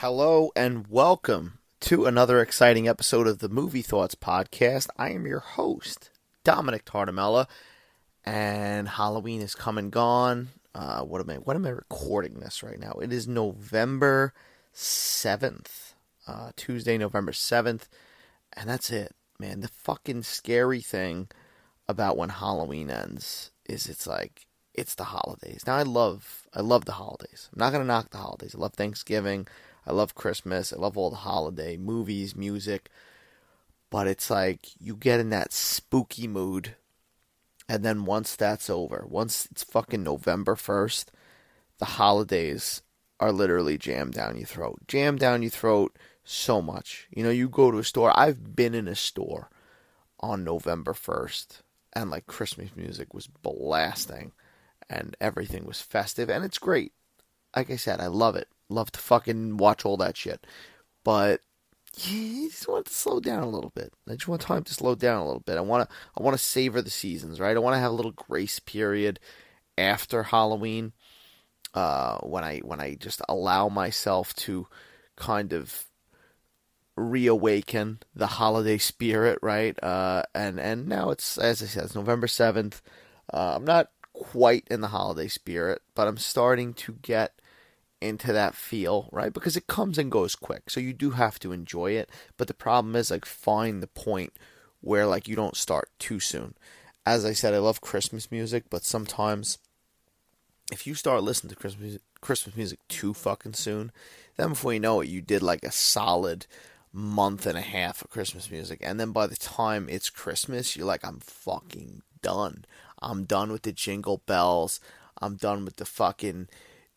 Hello and welcome to another exciting episode of the Movie Thoughts podcast. I am your host, Dominick Tartamella, and Halloween is come and gone. Uh, what am I? What am I recording this right now? It is November seventh, uh, Tuesday, November seventh, and that's it, man. The fucking scary thing about when Halloween ends is it's like it's the holidays. Now I love I love the holidays. I'm not gonna knock the holidays. I love Thanksgiving. I love Christmas. I love all the holiday movies, music. But it's like you get in that spooky mood. And then once that's over, once it's fucking November 1st, the holidays are literally jammed down your throat. Jammed down your throat so much. You know, you go to a store. I've been in a store on November 1st and like Christmas music was blasting and everything was festive and it's great. Like I said, I love it. Love to fucking watch all that shit. But I just want to slow down a little bit. I just want time to slow down a little bit. I want to I want to savor the seasons, right? I want to have a little grace period after Halloween uh, when I when I just allow myself to kind of reawaken the holiday spirit, right? Uh, and and now it's as I said, it's November seventh. Uh, I'm not quite in the holiday spirit, but I'm starting to get into that feel, right? Because it comes and goes quick. So you do have to enjoy it. But the problem is like find the point where like you don't start too soon. As I said, I love Christmas music, but sometimes if you start listening to Christmas Christmas music too fucking soon, then before you know it, you did like a solid month and a half of Christmas music. And then by the time it's Christmas, you're like, I'm fucking done. I'm done with the jingle bells. I'm done with the fucking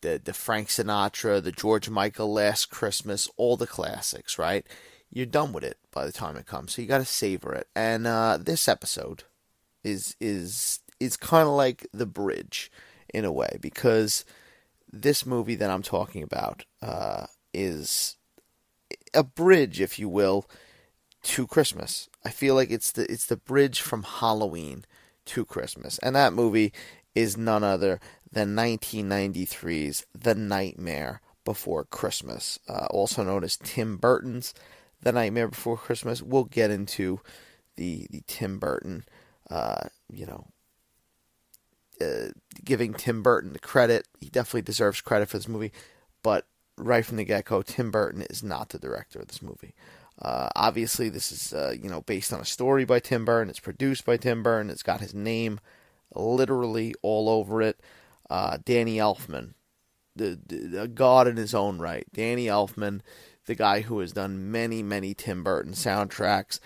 the the Frank Sinatra, the George Michael Last Christmas, all the classics, right? You're done with it by the time it comes. So you got to savor it. And uh, this episode is is is kind of like the bridge in a way because this movie that I'm talking about uh, is a bridge, if you will, to Christmas. I feel like it's the it's the bridge from Halloween to Christmas, and that movie is none other than 1993's The Nightmare Before Christmas, uh, also known as Tim Burton's The Nightmare Before Christmas. We'll get into the the Tim Burton, uh, you know, uh, giving Tim Burton the credit. He definitely deserves credit for this movie, but right from the get go, Tim Burton is not the director of this movie. Uh, obviously, this is uh, you know based on a story by Tim Burton. It's produced by Tim Burton. It's got his name literally all over it. Uh, Danny Elfman, the, the, the god in his own right. Danny Elfman, the guy who has done many many Tim Burton soundtracks,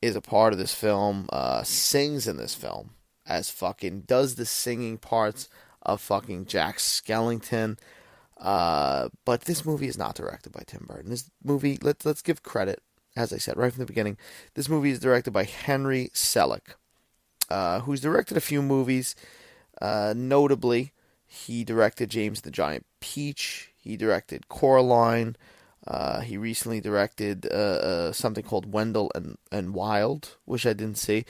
is a part of this film. Uh, sings in this film as fucking does the singing parts of fucking Jack Skellington. Uh, but this movie is not directed by Tim Burton. This movie, let's let's give credit, as I said right from the beginning. This movie is directed by Henry Selick, uh, who's directed a few movies. Uh, notably, he directed James the Giant Peach. He directed Coraline. Uh, he recently directed uh, uh, something called Wendell and, and Wild, which I didn't see,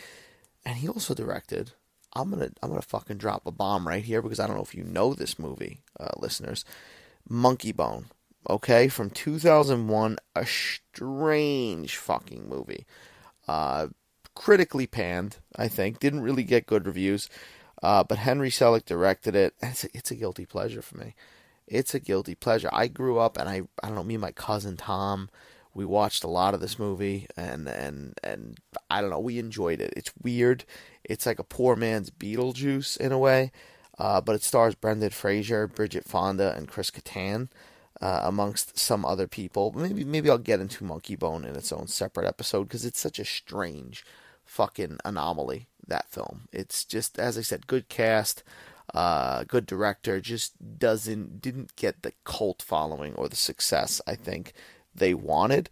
and he also directed. I'm gonna I'm gonna fucking drop a bomb right here because I don't know if you know this movie, uh, listeners. Monkeybone, okay, from 2001, a strange fucking movie. Uh, critically panned, I think. Didn't really get good reviews. Uh, but Henry Selick directed it. And it's a, it's a guilty pleasure for me. It's a guilty pleasure. I grew up, and I I don't know me and my cousin Tom, we watched a lot of this movie, and and and I don't know, we enjoyed it. It's weird. It's like a poor man's Beetlejuice in a way, uh, but it stars Brendan Fraser, Bridget Fonda, and Chris Kattan. Uh, amongst some other people, maybe maybe I'll get into Monkeybone in its own separate episode because it's such a strange fucking anomaly that film. It's just as I said, good cast, uh, good director, just doesn't didn't get the cult following or the success I think they wanted.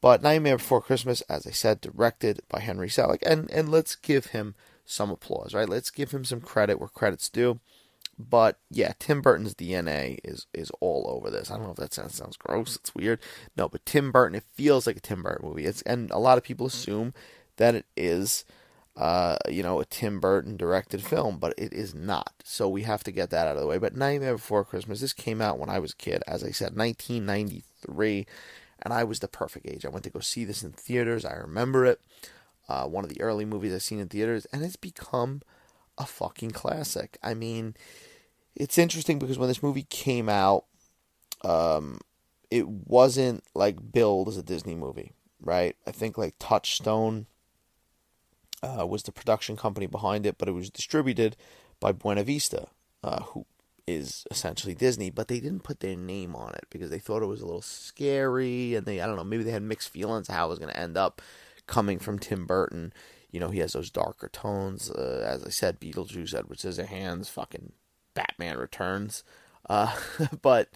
But Nightmare Before Christmas, as I said, directed by Henry Selick, and and let's give him some applause, right? Let's give him some credit where credit's due. But yeah, Tim Burton's DNA is is all over this. I don't know if that sounds sounds gross. It's weird. No, but Tim Burton, it feels like a Tim Burton movie. It's and a lot of people assume that it is. Uh, you know, a Tim Burton directed film, but it is not. So we have to get that out of the way. But Nightmare Before Christmas, this came out when I was a kid, as I said, 1993, and I was the perfect age. I went to go see this in theaters. I remember it. Uh, one of the early movies I've seen in theaters, and it's become a fucking classic. I mean, it's interesting because when this movie came out, um, it wasn't like billed as a Disney movie, right? I think like Touchstone uh, was the production company behind it, but it was distributed by Buena Vista, uh, who is essentially Disney, but they didn't put their name on it because they thought it was a little scary, and they I don't know maybe they had mixed feelings how it was going to end up coming from Tim Burton. You know, he has those darker tones. Uh, as I said, Beetlejuice, Edward Scissorhands, fucking Batman Returns. Uh, but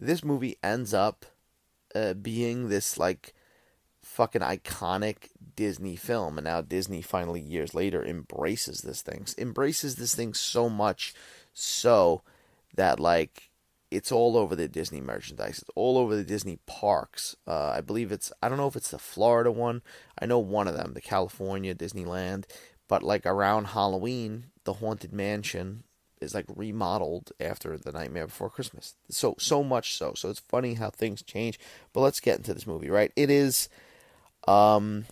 this movie ends up uh, being this like fucking iconic Disney film, and now Disney finally years later embraces this thing, embraces this thing so much so that like it's all over the Disney merchandise. It's all over the Disney parks. Uh, I believe it's I don't know if it's the Florida one. I know one of them, the California Disneyland. But like around Halloween, the Haunted Mansion is like remodeled after the Nightmare Before Christmas. So so much so. So it's funny how things change. But let's get into this movie, right? It is um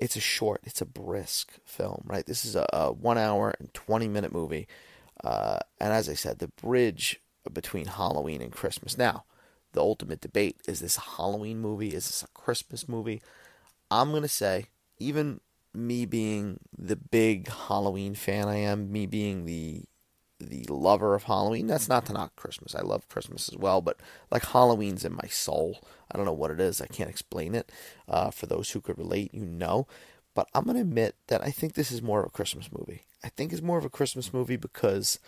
it's a short, it's a brisk film, right? This is a, a one hour and 20 minute movie. Uh, and as I said, the bridge between Halloween and Christmas. Now, the ultimate debate is this a Halloween movie? Is this a Christmas movie? I'm going to say, even me being the big Halloween fan I am, me being the the lover of Halloween. That's not to knock Christmas. I love Christmas as well, but like Halloween's in my soul. I don't know what it is. I can't explain it. Uh, for those who could relate, you know. But I'm gonna admit that I think this is more of a Christmas movie. I think it's more of a Christmas movie because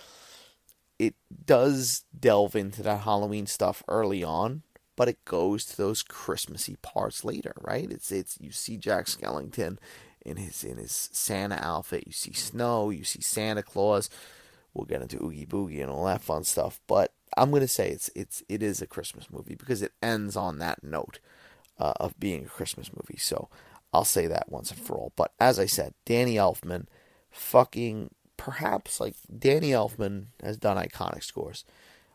it does delve into that Halloween stuff early on, but it goes to those Christmassy parts later, right? It's it's you see Jack Skellington in his in his Santa outfit, you see snow, you see Santa Claus we'll get into Oogie Boogie and all that fun stuff. But I'm gonna say it's it's it is a Christmas movie because it ends on that note uh, of being a Christmas movie. So I'll say that once and for all. But as I said, Danny Elfman, fucking perhaps like Danny Elfman has done iconic scores.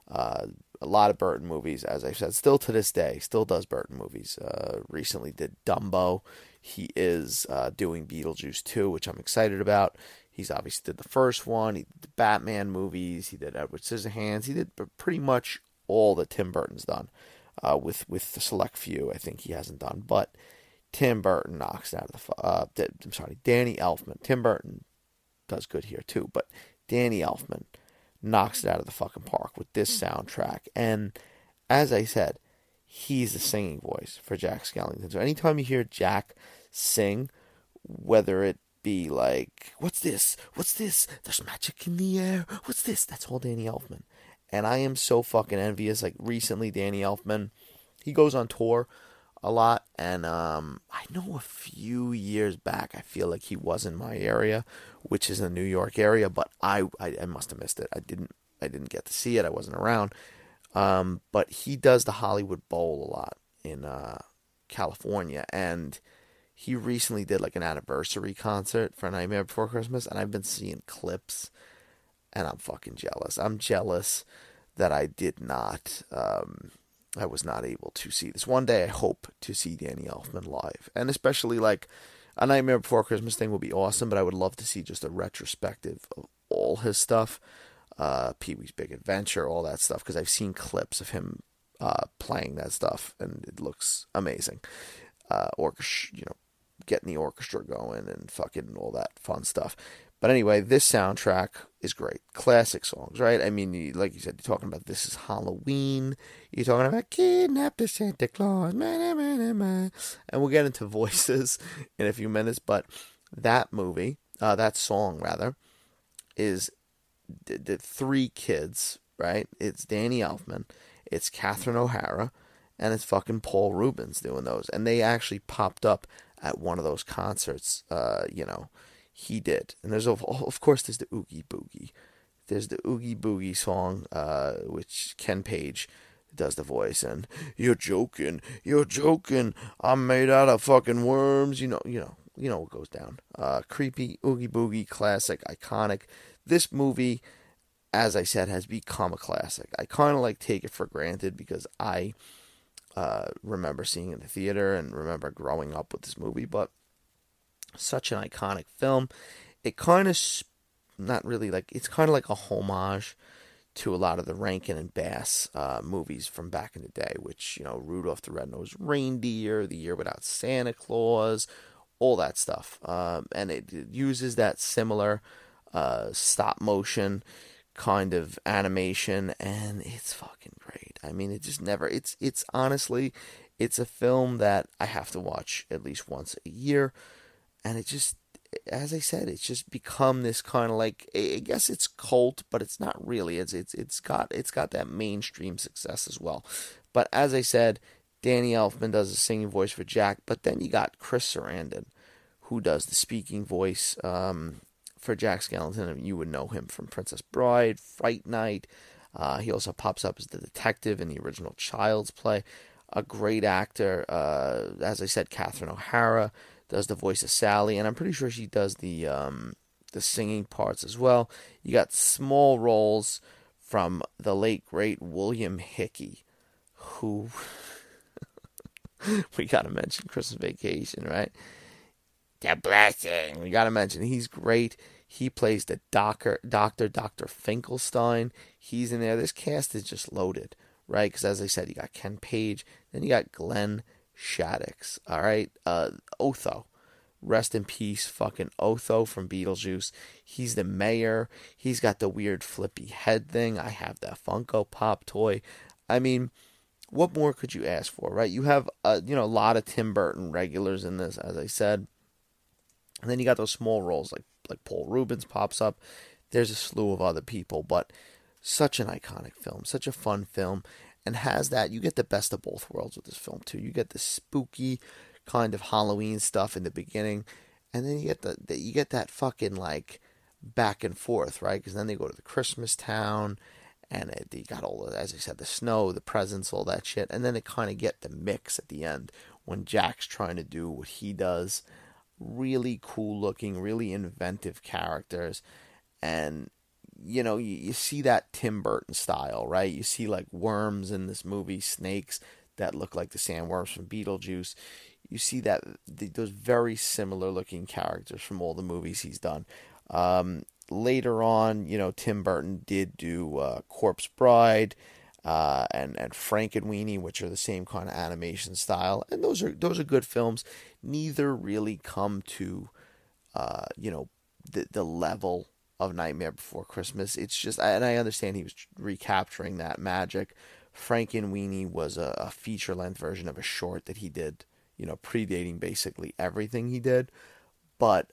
Uh, a lot of Burton movies, as I said, still to this day, still does Burton movies. Uh, recently did Dumbo. He is uh, doing Beetlejuice 2, which I'm excited about. He's obviously did the first one. He did the Batman movies. He did Edward Scissorhands. He did pretty much all that Tim Burton's done, uh, with with the select few I think he hasn't done. But Tim Burton knocks it out of the. Uh, I'm sorry, Danny Elfman. Tim Burton does good here too, but Danny Elfman knocks it out of the fucking park with this soundtrack. And as I said, he's the singing voice for Jack Skellington. So anytime you hear Jack sing, whether it be like, what's this? What's this? There's magic in the air. What's this? That's all Danny Elfman. And I am so fucking envious. Like recently, Danny Elfman, he goes on tour a lot, and um, I know a few years back, I feel like he was in my area, which is the New York area, but I, I, I must have missed it. I didn't I didn't get to see it. I wasn't around. Um, but he does the Hollywood Bowl a lot in uh, California, and he recently did like an anniversary concert for Nightmare Before Christmas, and I've been seeing clips, and I'm fucking jealous. I'm jealous that I did not, um, I was not able to see this. One day I hope to see Danny Elfman live, and especially like a Nightmare Before Christmas thing would be awesome, but I would love to see just a retrospective of all his stuff, uh, Pee Wee's Big Adventure, all that stuff, because I've seen clips of him uh, playing that stuff, and it looks amazing. Uh, orchestra, you know, getting the orchestra going and fucking all that fun stuff. But anyway, this soundtrack is great. Classic songs, right? I mean, like you said, you're talking about this is Halloween. You're talking about kidnapped to Santa Claus. And we'll get into voices in a few minutes. But that movie, uh, that song rather, is the, the three kids, right? It's Danny Elfman, it's Catherine O'Hara, and it's fucking Paul Reubens doing those. And they actually popped up at one of those concerts. Uh, you know, he did. And there's of of course there's the Oogie Boogie. There's the Oogie Boogie song, uh, which Ken Page does the voice, and you're joking, you're joking. I'm made out of fucking worms. You know, you know you know what goes down. Uh, creepy, oogie boogie, classic, iconic. This movie, as I said, has become a classic. I kind of like take it for granted because I uh, remember seeing in the theater and remember growing up with this movie, but such an iconic film. It kind of, not really like, it's kind of like a homage to a lot of the Rankin and Bass uh, movies from back in the day, which, you know, Rudolph the Red-Nosed Reindeer, The Year Without Santa Claus, all that stuff. Um, and it, it, uses that similar uh, stop motion kind of animation, and it's fucking great. I mean, it just never, it's, it's honestly, it's a film that I have to watch at least once a year, and it just, as I said, it's just become this kind of like I guess it's cult, but it's not really. It's it's it's got it's got that mainstream success as well. But as I said, Danny Elfman does the singing voice for Jack, but then you got Chris Sarandon, who does the speaking voice um, for Jack Skellington. You would know him from Princess Bride, Fright Night. Uh, he also pops up as the detective in the original Child's Play. A great actor, uh, as I said, Catherine O'Hara does the voice of Sally, and I'm pretty sure she does the um, the singing parts as well. You got small roles from the late great William Hickey, who we gotta mention Christmas Vacation, right? The blessing. We gotta mention he's great. He plays the doctor, Doctor Doctor Finkelstein. He's in there. This cast is just loaded, right? Because as I said, you got Ken Page, then you got Glenn Shadix. All right, uh, Otho. Rest in peace, fucking Otho from Beetlejuice. He's the mayor. He's got the weird flippy head thing. I have that Funko Pop toy. I mean, what more could you ask for, right? You have a you know a lot of Tim Burton regulars in this, as I said, and then you got those small roles like like Paul Reubens pops up. There's a slew of other people, but such an iconic film, such a fun film, and has that. You get the best of both worlds with this film too. You get the spooky kind of Halloween stuff in the beginning, and then you get the, the you get that fucking like back and forth, right? Because then they go to the Christmas town, and it, you got all the, as I said, the snow, the presents, all that shit, and then it kind of get the mix at the end when Jack's trying to do what he does. Really cool looking, really inventive characters, and you know, you, you see that Tim Burton style, right? You see like worms in this movie, snakes that look like the sandworms from Beetlejuice. You see that those very similar looking characters from all the movies he's done. Um, later on, you know, Tim Burton did do uh, Corpse Bride. Uh, and Frankenweenie, which are the same kind of animation style, and those are those are good films. Neither really come to, uh, you know, the the level of Nightmare Before Christmas. It's just, and I understand he was recapturing that magic. Frankenweenie was a, a feature length version of a short that he did, you know, predating basically everything he did. But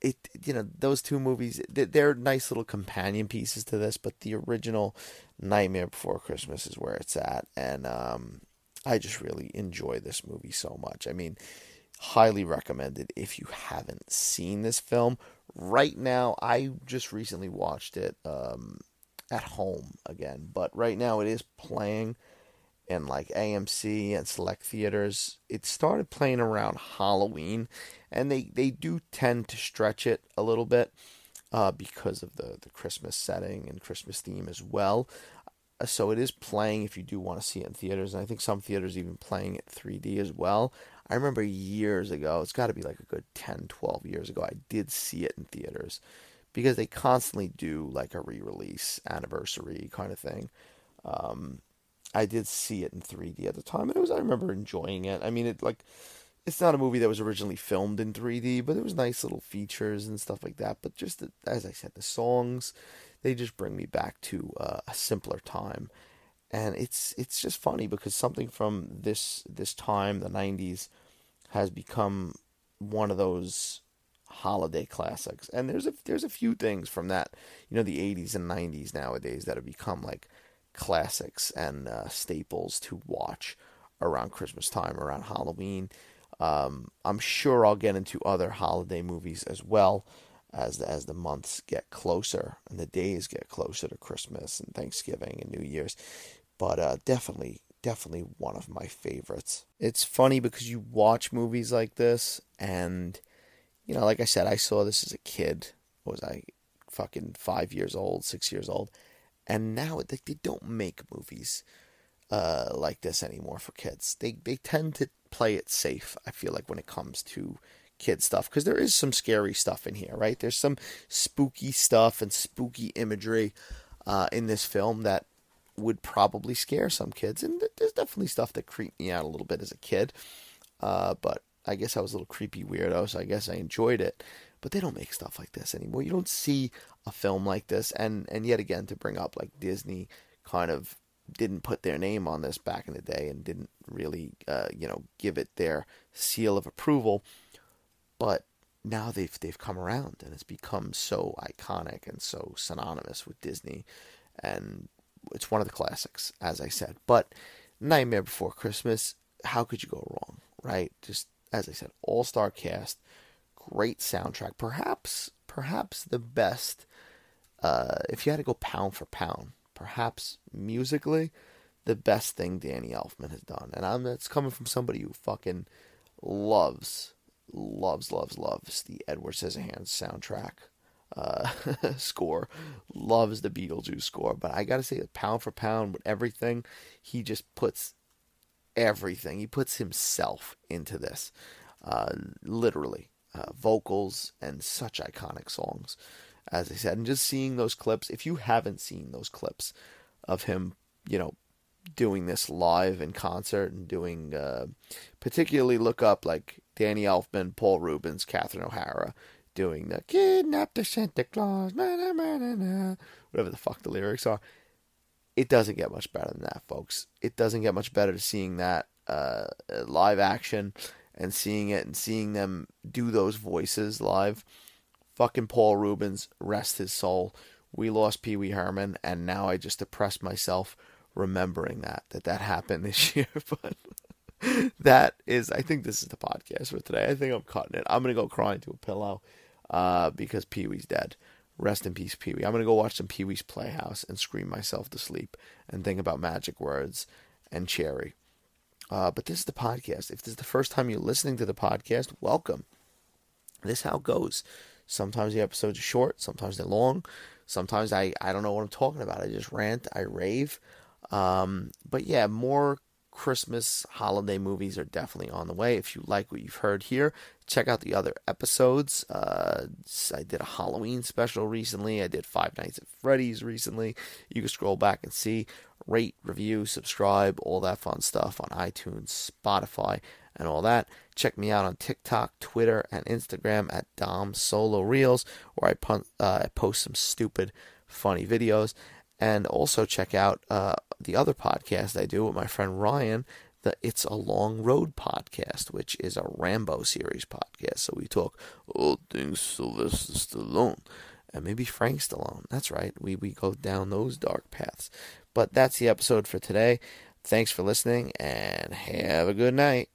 it, you know, those two movies, they're nice little companion pieces to this. But the original Nightmare Before Christmas is where it's at, and um, I just really enjoy this movie so much. I mean, highly recommended if you haven't seen this film right now i just recently watched it um, at home again but right now it is playing in like amc and select theaters it started playing around halloween and they, they do tend to stretch it a little bit uh, because of the, the christmas setting and christmas theme as well uh, so it is playing if you do want to see it in theaters and i think some theaters even playing it 3d as well I remember years ago, it's got to be like a good 10, 12 years ago, I did see it in theaters because they constantly do like a re release anniversary kind of thing. Um, I did see it in 3D at the time, and it was I remember enjoying it. I mean, it like it's not a movie that was originally filmed in 3D, but there was nice little features and stuff like that. But just the, as I said, the songs they just bring me back to uh, a simpler time and it's it's just funny because something from this this time, the '90s, has become one of those holiday classics. And there's a there's a few things from that, you know, the '80s and '90s nowadays that have become like classics and uh, staples to watch around Christmas time, around Halloween. Um, I'm sure I'll get into other holiday movies as well as the, as the months get closer and the days get closer to Christmas and Thanksgiving and New Year's but uh, definitely, definitely one of my favorites. It's funny because you watch movies like this and you know, like I said, I saw this as a kid. What was I fucking five years old, six years old? And now they, they don't make movies uh, like this anymore for kids. They they tend to play it safe. I feel like when it comes to kid stuff because there is some scary stuff in here, right? There's some spooky stuff and spooky imagery uh, in this film that would probably scare some kids, and there's definitely stuff that creeped me out a little bit as a kid. Uh, but I guess I was a little creepy weirdo, so I guess I enjoyed it. But they don't make stuff like this anymore. You don't see a film like this, and and yet again to bring up like Disney kind of didn't put their name on this back in the day and didn't really uh, you know give it their seal of approval. But now they've they've come around and it's become so iconic and so synonymous with Disney. And it's one of the classics as I said. But Nightmare Before Christmas how could you go wrong right? Just as I said all-star cast great soundtrack perhaps perhaps the best uh, if you had to go pound for pound perhaps musically, the best thing Danny Elfman has done. And I'm that's coming from somebody who fucking loves, loves, loves, loves the Edward Scissorhands soundtrack uh, score, loves the Beetlejuice score. But I gotta say, pound for pound with everything, he just puts everything. He puts himself into this, uh, literally, uh, vocals and such iconic songs as I said, and just seeing those clips. If you haven't seen those clips of him, you know, doing this live in concert and doing, uh, particularly look up like Danny Elfman, Paul Reubens, Catherine O'Hara doing the "Kidnap the Santa Claus," whatever the fuck the lyrics are. It doesn't get much better than that, folks. It doesn't get much better to seeing that uh, live action and seeing it and seeing them do those voices live fucking Paul Reubens, rest his soul. We lost Pee Wee Herman, and now I just depressed myself remembering that that that happened this year. but that is, I think this is the podcast for today. I think I'm cutting it. I'm gonna go cry into a pillow uh, because Pee Wee's dead. Rest in peace, Pee Wee. I'm gonna go watch some Pee Wee's Playhouse and scream myself to sleep and think about magic words and cherry. Uh, but this is the podcast. If this is the first time you're listening to the podcast, welcome. This is how it goes. Sometimes the episodes are short, sometimes they're long. Sometimes I, I don't know what I'm talking about. I just rant, I rave. Um, but yeah, more Christmas holiday movies are definitely on the way. If you like what you've heard here, check out the other episodes. Uh, I did a Halloween special recently. I did Five Nights at Freddy's recently. You can scroll back and see, rate, review, subscribe, all that fun stuff on iTunes, Spotify, and all that. Check me out on TikTok, Twitter, and Instagram at Dom Solo Reels, where I, pun- uh, I post some stupid, funny videos. And also check out uh, the other podcast I do with my friend Ryan, the It's a Long Road podcast, which is a Rambo series podcast. So we talk all things Sylvester Stallone and maybe Frank Stallone. That's right. We we go down those dark paths. But that's the episode for today. Thanks for listening and have a good night.